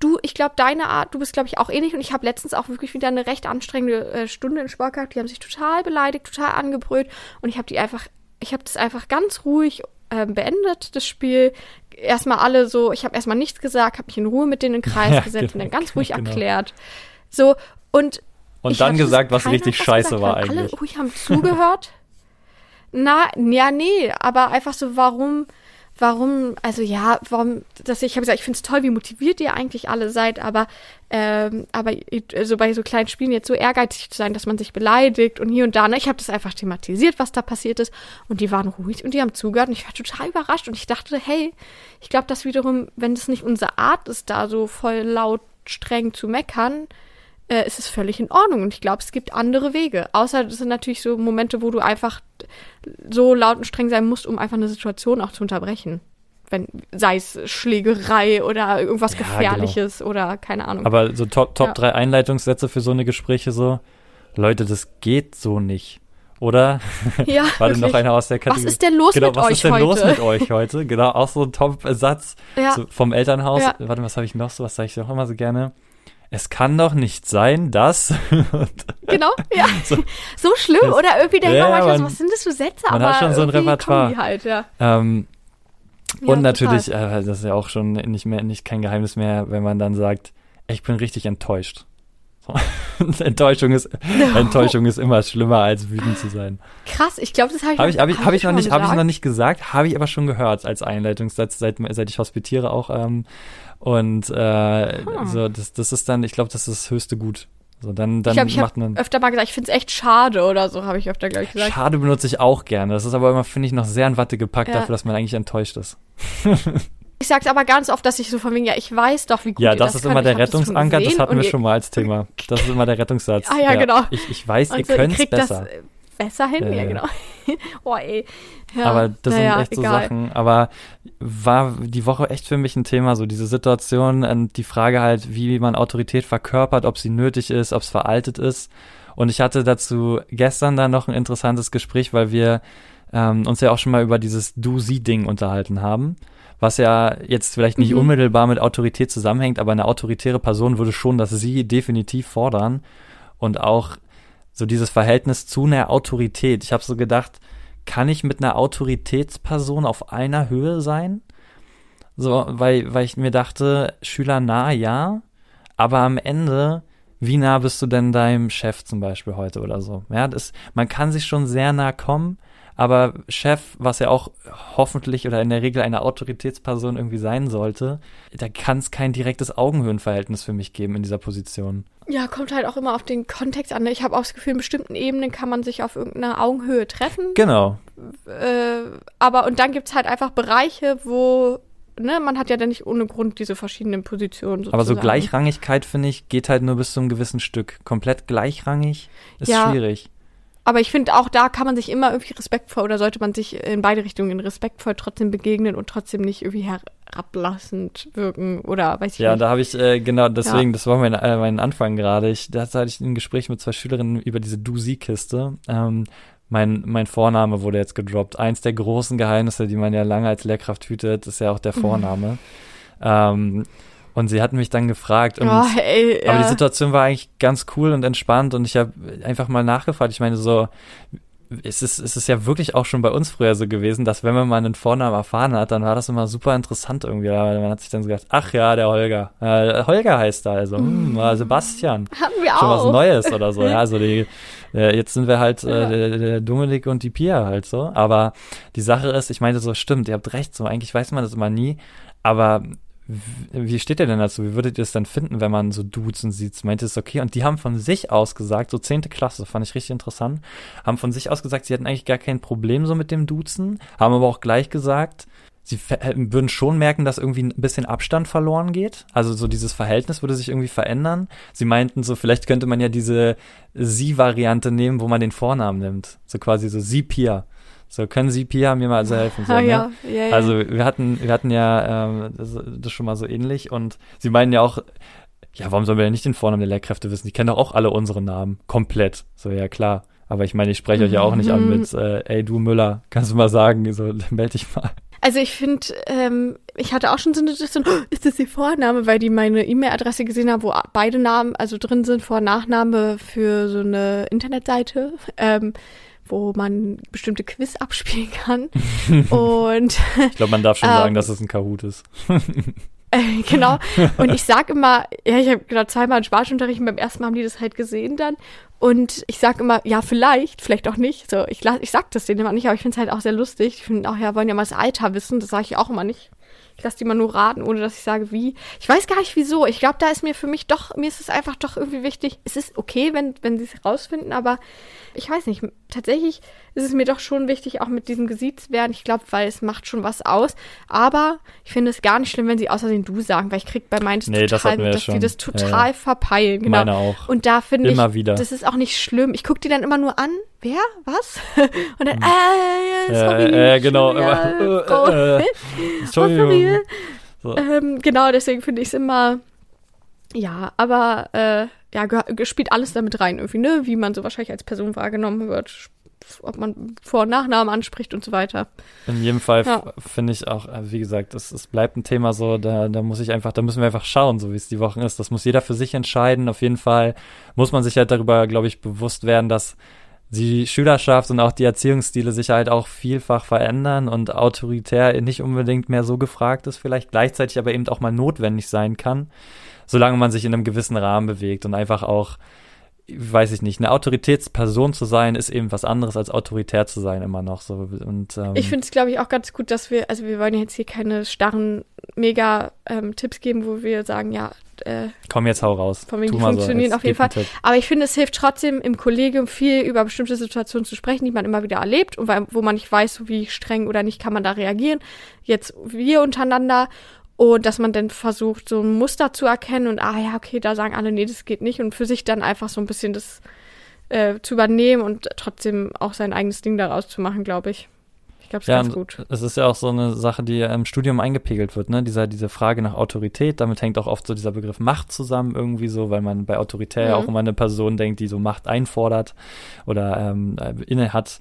du, ich glaube, deine Art, du bist, glaube ich, auch ähnlich. Und ich habe letztens auch wirklich wieder eine recht anstrengende äh, Stunde in Sport gehabt. Die haben sich total beleidigt, total angebrüllt. Und ich habe die einfach, ich habe das einfach ganz ruhig äh, beendet, das Spiel. Erstmal alle so, ich habe erstmal nichts gesagt, habe mich in Ruhe mit denen in den Kreis ja, gesetzt genau, und dann ganz ruhig genau. erklärt. So, und. Und dann gesagt, was richtig scheiße war eigentlich. Alle ruhig haben zugehört. Na, ja, nee, aber einfach so, warum warum, also ja, warum, dass ich habe gesagt, ich finde es toll, wie motiviert ihr eigentlich alle seid, aber, ähm, aber so bei so kleinen Spielen jetzt so ehrgeizig zu sein, dass man sich beleidigt und hier und da, ne, ich habe das einfach thematisiert, was da passiert ist und die waren ruhig und die haben zugehört und ich war total überrascht und ich dachte, hey, ich glaube, dass wiederum, wenn das nicht unsere Art ist, da so voll laut streng zu meckern, äh, ist es völlig in Ordnung. Und ich glaube, es gibt andere Wege. Außer das sind natürlich so Momente, wo du einfach so laut und streng sein musst, um einfach eine Situation auch zu unterbrechen. Wenn, sei es Schlägerei oder irgendwas ja, Gefährliches genau. oder keine Ahnung. Aber so Top, Top ja. 3 Einleitungssätze für so eine Gespräche so, Leute, das geht so nicht. Oder? Ja. War denn noch einer aus der Kategorie? Was ist denn los genau, mit was euch ist denn heute? los mit euch heute? Genau, auch so ein Top-Satz ja. so vom Elternhaus. Ja. Warte, was habe ich noch so? Was sage ich auch immer so gerne? Es kann doch nicht sein, dass. genau, ja. So, so schlimm. Das, Oder irgendwie denkt ja, man manchmal, man, was sind das für Sätze? Man aber hat schon so ein Repertoire. Halt, ja. Ähm, ja, und natürlich, äh, das ist ja auch schon nicht mehr, nicht kein Geheimnis mehr, wenn man dann sagt, ich bin richtig enttäuscht. Enttäuschung ist, no. Enttäuschung ist immer schlimmer als wütend zu sein. Krass, ich glaube, das habe ich, hab ich, hab ich, hab ich noch nicht, habe ich noch nicht gesagt, habe ich aber schon gehört als Einleitungssatz, seit, seit ich hospitiere auch. Ähm, und äh, hm. so, das, das ist dann, ich glaube, das ist das höchste Gut. So, dann, dann ich glaube, ich macht man. öfter mal gesagt, ich finde es echt schade oder so, habe ich öfter, glaube ich, gesagt. Schade benutze ich auch gerne. Das ist aber immer, finde ich, noch sehr in Watte gepackt ja. dafür, dass man eigentlich enttäuscht ist. ich sag's aber ganz oft, dass ich so von wegen, ja, ich weiß doch, wie gut Ja, das, das ist immer der Rettungsanker, das, das hatten wir schon mal als Thema. Das ist immer der Rettungssatz. ah ja, ja, genau. Ich, ich weiß, ihr so, könnt's besser. Das, besser hin, ja, ja genau. oh, ey. Ja, aber das sind echt so egal. Sachen. Aber war die Woche echt für mich ein Thema, so diese Situation und die Frage halt, wie man Autorität verkörpert, ob sie nötig ist, ob es veraltet ist. Und ich hatte dazu gestern dann noch ein interessantes Gespräch, weil wir ähm, uns ja auch schon mal über dieses Du-Sie-Ding unterhalten haben was ja jetzt vielleicht nicht mhm. unmittelbar mit Autorität zusammenhängt, aber eine autoritäre Person würde schon das Sie definitiv fordern und auch so dieses Verhältnis zu einer Autorität. Ich habe so gedacht, kann ich mit einer Autoritätsperson auf einer Höhe sein? So, weil, weil ich mir dachte, Schüler nah, ja, aber am Ende, wie nah bist du denn deinem Chef zum Beispiel heute oder so? Ja, das, man kann sich schon sehr nah kommen, aber Chef, was ja auch hoffentlich oder in der Regel eine Autoritätsperson irgendwie sein sollte, da kann es kein direktes Augenhöhenverhältnis für mich geben in dieser Position. Ja, kommt halt auch immer auf den Kontext an. Ich habe auch das Gefühl, in bestimmten Ebenen kann man sich auf irgendeiner Augenhöhe treffen. Genau. Äh, aber und dann gibt es halt einfach Bereiche, wo Ne, man hat ja dann nicht ohne Grund diese verschiedenen Positionen. Sozusagen. Aber so Gleichrangigkeit, finde ich, geht halt nur bis zu einem gewissen Stück. Komplett gleichrangig ist ja, schwierig. Aber ich finde, auch da kann man sich immer irgendwie respektvoll oder sollte man sich in beide Richtungen respektvoll trotzdem begegnen und trotzdem nicht irgendwie herablassend wirken oder weiß ich ja, nicht. Ja, da habe ich, äh, genau, deswegen, ja. das war mein, äh, mein Anfang gerade. Ich, da hatte ich ein Gespräch mit zwei Schülerinnen über diese Du-Sie-Kiste. Ähm, mein, mein Vorname wurde jetzt gedroppt. Eins der großen Geheimnisse, die man ja lange als Lehrkraft hütet, ist ja auch der mhm. Vorname. Mhm. Ähm, und sie hatten mich dann gefragt. Und, oh, ey, ja. Aber die Situation war eigentlich ganz cool und entspannt und ich habe einfach mal nachgefragt. Ich meine, so, es ist, es ist ja wirklich auch schon bei uns früher so gewesen, dass wenn man mal einen Vornamen erfahren hat, dann war das immer super interessant irgendwie. Man hat sich dann so gedacht, ach ja, der Holger. Äh, Holger heißt da, also hm, mm. Sebastian. Hatten wir schon auch. was Neues oder so. Ja, also die, äh, jetzt sind wir halt äh, ja. der, der Dominik und die Pia halt so. Aber die Sache ist, ich meinte so, stimmt, ihr habt recht, so eigentlich weiß man das immer nie. Aber wie steht ihr denn dazu? Wie würdet ihr es denn finden, wenn man so Duzen sieht? Meint ihr es okay? Und die haben von sich aus gesagt, so zehnte Klasse, fand ich richtig interessant, haben von sich aus gesagt, sie hätten eigentlich gar kein Problem so mit dem Duzen, haben aber auch gleich gesagt, sie würden schon merken, dass irgendwie ein bisschen Abstand verloren geht. Also so dieses Verhältnis würde sich irgendwie verändern. Sie meinten so, vielleicht könnte man ja diese Sie-Variante nehmen, wo man den Vornamen nimmt. So quasi so Sie Pia. So, können Sie Pia mir mal also helfen? So, ah, ne? ja, ja, ja. Also wir hatten, wir hatten ja ähm, das, das schon mal so ähnlich und sie meinen ja auch, ja, warum sollen wir denn nicht den Vornamen der Lehrkräfte wissen? Die kennen doch auch alle unsere Namen. Komplett. So, ja klar. Aber ich meine, ich spreche euch ja auch nicht an Mhm. mit, äh, ey du Müller, kannst du mal sagen, so, meld dich mal. Also ich finde, ähm, ich hatte auch schon so eine Situation, "Oh, ist das ihr Vorname, weil die meine E-Mail-Adresse gesehen haben, wo beide Namen also drin sind, Vor- und Nachname für so eine Internetseite, ähm, wo man bestimmte Quiz abspielen kann. und Ich glaube, man darf schon Ähm. sagen, dass es ein Kahoot ist. äh, genau. Und ich sag immer, ja, ich habe gerade zweimal einen Spanischunterricht und beim ersten Mal haben die das halt gesehen dann. Und ich sag immer, ja, vielleicht, vielleicht auch nicht. So, ich, ich sag das denen immer nicht, aber ich finde es halt auch sehr lustig. Ich finde auch, ja, wollen ja mal das Alter wissen. Das sage ich auch immer nicht. Ich lasse die mal nur raten, ohne dass ich sage, wie. Ich weiß gar nicht, wieso. Ich glaube, da ist mir für mich doch, mir ist es einfach doch irgendwie wichtig. Es ist okay, wenn, wenn sie es rausfinden, aber ich weiß nicht. Tatsächlich ist es mir doch schon wichtig, auch mit diesem Gesiezt werden. Ich glaube, weil es macht schon was aus. Aber ich finde es gar nicht schlimm, wenn sie außerdem du sagen, weil ich krieg bei meinen das Nee, das total ja dass die schon. das Ja, total ja. verpeilen. Genau. Meine auch. Und da finde ich, wieder. das ist auch nicht schlimm. Ich gucke die dann immer nur an. Wer? Was? Und dann, äh, Hm. Ja, sorry. äh, genau, Ja, immer, äh, äh, äh. Entschuldigung. So. Ähm, genau, deswegen finde ich es immer, ja, aber äh, ja, spielt alles damit rein irgendwie, ne? Wie man so wahrscheinlich als Person wahrgenommen wird, ob man Vor- und Nachnamen anspricht und so weiter. In jedem Fall Ja. finde ich auch, äh, wie gesagt, es, es bleibt ein Thema so, da, da muss ich einfach, da müssen wir einfach schauen, so wie es die Wochen ist. Das muss jeder für sich entscheiden. Auf jeden Fall muss man sich halt darüber, glaube ich, bewusst werden, dass die Schülerschaft und auch die Erziehungsstile sich halt auch vielfach verändern und autoritär nicht unbedingt mehr so gefragt ist, vielleicht gleichzeitig aber eben auch mal notwendig sein kann, solange man sich in einem gewissen Rahmen bewegt und einfach auch weiß ich nicht, eine Autoritätsperson zu sein, ist eben was anderes als autoritär zu sein immer noch so und ähm, Ich finde es, glaube ich, auch ganz gut, dass wir, also wir wollen jetzt hier keine starren Mega-Tipps geben, wo wir sagen, ja, äh, komm jetzt hau raus. Von wegen, die funktionieren als auf jeden Fall. Aber ich finde, es hilft trotzdem im Kollegium viel über bestimmte Situationen zu sprechen, die man immer wieder erlebt und wo man nicht weiß, wie streng oder nicht kann man da reagieren. Jetzt wir untereinander und dass man dann versucht, so ein Muster zu erkennen und ah ja, okay, da sagen alle, nee, das geht nicht und für sich dann einfach so ein bisschen das äh, zu übernehmen und trotzdem auch sein eigenes Ding daraus zu machen, glaube ich. Ich glaube, es ist Ja, ganz gut. es ist ja auch so eine Sache, die ja im Studium eingepegelt wird, ne? Dieser, diese Frage nach Autorität, damit hängt auch oft so dieser Begriff Macht zusammen irgendwie so, weil man bei autoritär ja Mhm. auch immer eine Person denkt, die so Macht einfordert oder ähm, äh, inne hat.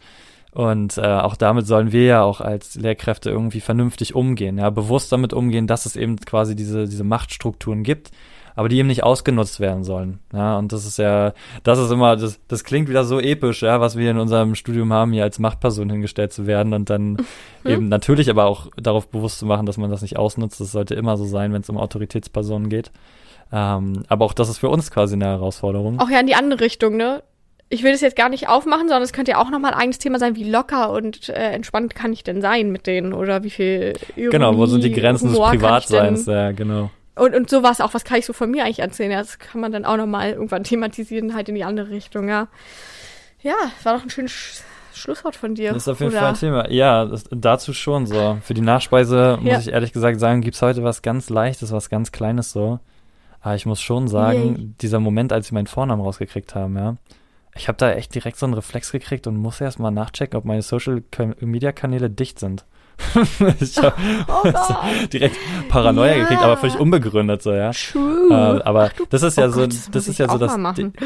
Und äh, auch damit sollen wir ja auch als Lehrkräfte irgendwie vernünftig umgehen, ja, bewusst damit umgehen, dass es eben quasi diese, diese Machtstrukturen gibt, aber die eben nicht ausgenutzt werden sollen. Ja, und das ist ja, das ist immer, das, das klingt wieder so episch, ja, was wir in unserem Studium haben, hier als Machtperson hingestellt zu werden und dann eben natürlich aber auch darauf bewusst zu machen, dass man das nicht ausnutzt. Das sollte immer so sein, wenn es um Autoritätspersonen geht. Ähm, aber auch das ist für uns quasi eine Herausforderung. Auch ja in die andere Richtung, ne? Ich will das jetzt gar nicht aufmachen, sondern es könnte ja auch nochmal ein eigenes Thema sein, wie locker und äh, entspannt kann ich denn sein mit denen oder wie viel Ironie, genau, wo sind die Grenzen des Humor ich Privatseins? Ja, genau. Und, und sowas auch, was kann ich so von mir eigentlich erzählen? Ja, das kann man dann auch nochmal irgendwann thematisieren, halt in die andere Richtung, ja. Ja, das war doch ein schönes Sch Schlusswort von dir. Das ist auf jeden oder? Fall ein Thema. Ja, das, dazu schon so. Für die Nachspeise muss Ja. ich ehrlich gesagt sagen, gibt's heute was ganz Leichtes, was ganz Kleines so. Aber ich muss schon sagen, Yay. dieser Moment, als wir meinen Vornamen rausgekriegt haben, ja, ich habe da echt direkt so einen Reflex gekriegt und muss erst mal nachchecken, ob meine Social Media Kanäle dicht sind. ich habe Oh direkt Paranoia Ja. gekriegt, aber völlig unbegründet so, ja. True. Äh, aber das ist ja oh so, Gott, das das, ist ja so das,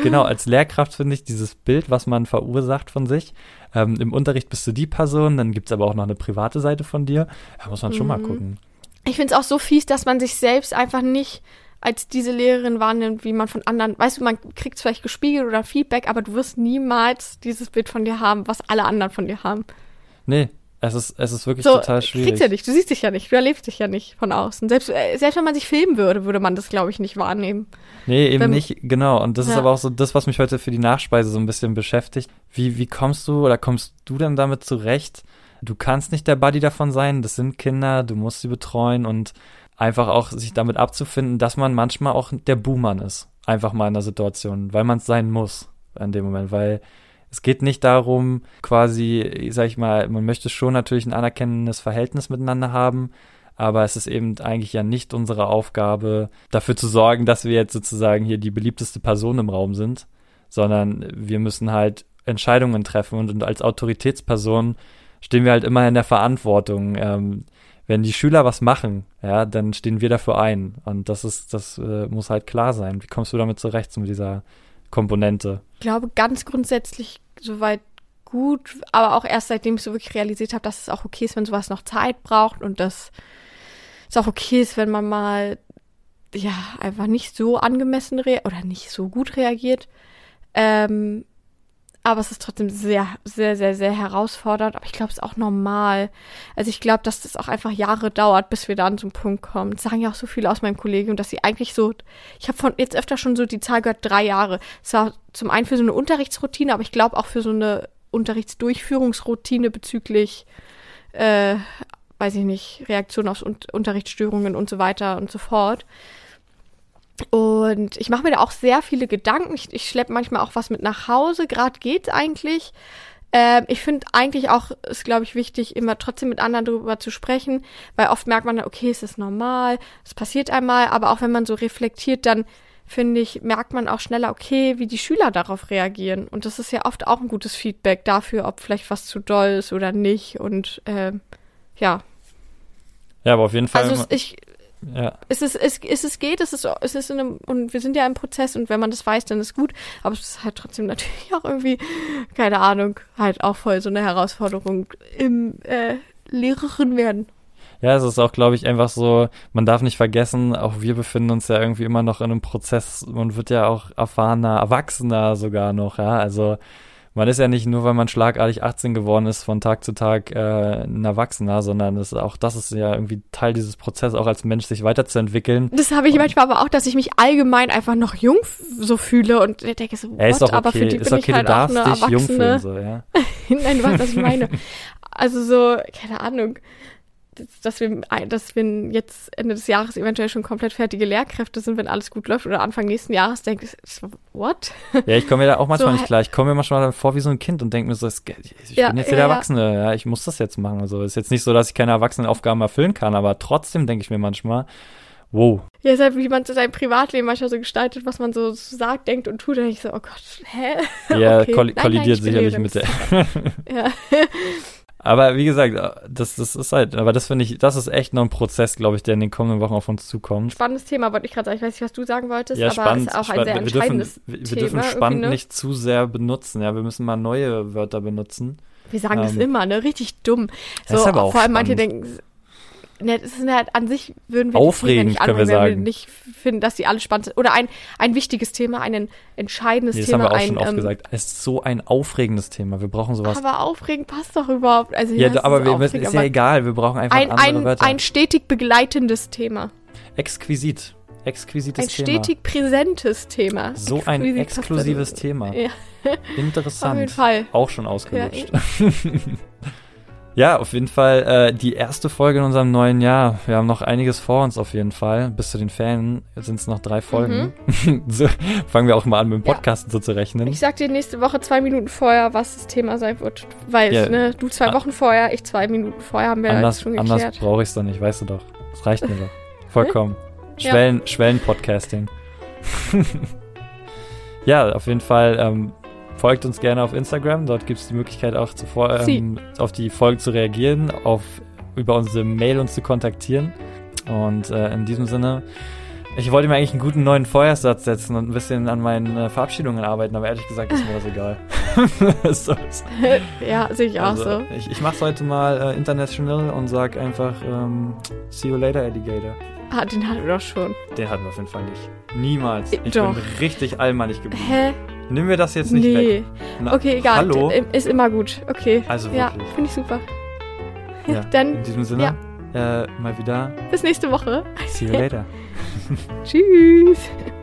genau, als Lehrkraft finde ich dieses Bild, was man verursacht von sich. Ähm, Im Unterricht bist du die Person, dann gibt's aber auch noch eine private Seite von dir. Da muss man schon mal Mhm. gucken. Ich finde es auch so fies, dass man sich selbst einfach nicht als diese Lehrerin wahrnimmt, wie man von anderen, weißt du, man kriegt es vielleicht gespiegelt oder Feedback, aber du wirst niemals dieses Bild von dir haben, was alle anderen von dir haben. Nee, es ist, es ist wirklich So, total schwierig. kriegst ja nicht, du siehst dich ja nicht, du erlebst dich ja nicht von außen. Selbst, äh, selbst wenn man sich filmen würde, würde man das, glaube ich, nicht wahrnehmen. Nee, eben Wenn- nicht, genau. Und das ist Ja. aber auch so das, was mich heute für die Nachspeise so ein bisschen beschäftigt. Wie, wie kommst du oder kommst du denn damit zurecht? Du kannst nicht der Buddy davon sein, das sind Kinder, du musst sie betreuen und einfach auch sich damit abzufinden, dass man manchmal auch der Buhmann ist. Einfach mal in der Situation, weil man es sein muss in dem Moment, weil es geht nicht darum, quasi, sag ich mal, man möchte schon natürlich ein anerkennendes Verhältnis miteinander haben, aber es ist eben eigentlich ja nicht unsere Aufgabe, dafür zu sorgen, dass wir jetzt sozusagen hier die beliebteste Person im Raum sind, sondern wir müssen halt Entscheidungen treffen und, und als Autoritätsperson stehen wir halt immer in der Verantwortung. Ähm, wenn die Schüler was machen, ja, dann stehen wir dafür ein. Und das ist, das äh, muss halt klar sein. Wie kommst du damit zurecht mit dieser Komponente? Ich glaube, ganz grundsätzlich soweit gut, aber auch erst seitdem ich so wirklich realisiert habe, dass es auch okay ist, wenn sowas noch Zeit braucht und dass es auch okay ist, wenn man mal ja einfach nicht so angemessen oder nicht so gut reagiert. Ähm, aber es ist trotzdem sehr, sehr, sehr, sehr herausfordernd. Aber ich glaube, es ist auch normal. Also ich glaube, dass das auch einfach Jahre dauert, bis wir da an so einen Punkt kommen. Das sagen ja auch so viele aus meinem Kollegium, dass sie eigentlich so, ich habe von jetzt öfter schon so die Zahl gehört, drei Jahre. Es war zum einen für so eine Unterrichtsroutine, aber ich glaube auch für so eine Unterrichtsdurchführungsroutine bezüglich, äh, weiß ich nicht, Reaktion auf Unterrichtsstörungen und so weiter und so fort. Und ich mache mir da auch sehr viele Gedanken. Ich, ich schleppe manchmal auch was mit nach Hause. Gerade geht's eigentlich. Ähm, ich finde eigentlich auch, ist glaube ich wichtig, immer trotzdem mit anderen darüber zu sprechen, weil oft merkt man dann, okay, es ist normal, es passiert einmal, aber auch wenn man so reflektiert, dann finde ich, merkt man auch schneller, okay, wie die Schüler darauf reagieren. Und das ist ja oft auch ein gutes Feedback dafür, ob vielleicht was zu doll ist oder nicht. Und ähm, ja. Ja, aber auf jeden Fall. Also ich, ja. Es ist, es, es, es geht, es ist, es ist in einem, und wir sind ja im Prozess und wenn man das weiß, dann ist gut. Aber es ist halt trotzdem natürlich auch irgendwie, keine Ahnung, halt auch voll so eine Herausforderung im äh, Lehrerin werden. Ja, es ist auch, glaube ich, einfach so, man darf nicht vergessen, auch wir befinden uns ja irgendwie immer noch in einem Prozess, man wird ja auch erfahrener, erwachsener sogar noch, ja. Also man ist ja nicht nur, weil man schlagartig 18 geworden ist, von Tag zu Tag äh, ein Erwachsener, sondern das, auch das ist ja irgendwie Teil dieses Prozesses, auch als Mensch sich weiterzuentwickeln. Das habe ich und, manchmal aber auch, dass ich mich allgemein einfach noch jung so fühle und denke so, what? Ja, ist doch okay. aber für die ist bin okay, ich halt du darfst auch dich jung fühlen, so, ja. Nein, du weißt, was ich meine. Also so, keine Ahnung dass wir, dass wir jetzt Ende des Jahres eventuell schon komplett fertige Lehrkräfte sind, wenn alles gut läuft oder Anfang nächsten Jahres denke ich, what? Ja, ich komme mir da auch manchmal so, nicht klar. Ich komme mir manchmal vor wie so ein Kind und denke mir so, ich ja, bin jetzt ja, der Erwachsene, ja, ich muss das jetzt machen. Also ist jetzt nicht so, dass ich keine Erwachsenenaufgaben erfüllen kann, aber trotzdem denke ich mir manchmal, wow. Ja, ist halt, wie man sein Privatleben manchmal so gestaltet, was man so sagt, denkt und tut, da denke ich so, oh Gott, hä? Ja, okay. koll kollidiert nein, nein, sicherlich mit der. ja. Aber wie gesagt, das, das ist halt, aber das finde ich, das ist echt noch ein Prozess, glaube ich, der in den kommenden Wochen auf uns zukommt. Spannendes Thema, wollte ich gerade sagen. Ich weiß nicht, was du sagen wolltest, ja, aber spannend, ist auch spannend. ein sehr entscheidendes wir dürfen, wir, wir dürfen spannend ne? nicht zu sehr benutzen. Ja, wir müssen mal neue Wörter benutzen. Wir sagen ähm, das immer, ne? Richtig dumm. So, vor allem spannend. manche denken, ne, das ist halt an sich würden wir aufregend nicht können wir sagen, wir nicht finden, dass sie alle spannend sind. Oder ein ein wichtiges Thema, ein entscheidendes nee, das Thema. Das haben wir auch ein, schon oft ähm, gesagt. Es ist so ein aufregendes Thema. Wir brauchen sowas. Aber aufregend passt doch überhaupt. Also ja, aber wir müssen, ist ja egal. Wir brauchen einfach ein, andere ein, Wörter. Ein stetig begleitendes Thema. Exquisit. Exquisites ein Thema. Ein stetig präsentes Thema. So Exquisit ein exklusives Thema. Ja. Interessant. Auf jeden Fall. Auch schon ausgelutscht. Ja, Ja, auf jeden Fall äh, die erste Folge in unserem neuen Jahr. Wir haben noch einiges vor uns auf jeden Fall. Bis zu den Ferien sind es noch drei Folgen. Mhm. so, fangen wir auch mal an mit dem Podcast ja. so zu rechnen. Ich sag dir nächste Woche zwei Minuten vorher, was das Thema sein wird. Weil ja. ne, du zwei Wochen vorher, ich zwei Minuten vorher haben wir anders, schon geklärt. Anders brauche ich es doch nicht, weißt du doch. Das reicht mir doch. Vollkommen. Schwellen, ja. Schwellen-Podcasting. ja, auf jeden Fall ähm, Folgt uns gerne auf Instagram, dort gibt es die Möglichkeit auch zuvor ähm, auf die Folge zu reagieren, auf über unsere Mail uns zu kontaktieren. Und äh, in diesem Sinne, ich wollte mir eigentlich einen guten neuen Feuersatz setzen und ein bisschen an meinen äh, Verabschiedungen arbeiten, aber ehrlich gesagt ist mir das egal. so, ja, sehe ich also, auch so. Ich, ich mache es heute mal äh, international und sag einfach ähm, See you later, Alligator. Ah, den hatten wir doch schon. Den hatten wir auf jeden Fall nicht. Niemals. Ich doch. bin richtig allmannig geblieben. Hä? Nehmen wir das jetzt nicht nee. weg. Na, okay, egal. Hallo? Ist immer gut. Okay. Also wirklich. Ja, finde ich super. Ja, Dann. In diesem Sinne, ja. äh, mal wieder. Bis nächste Woche. See you later. Tschüss.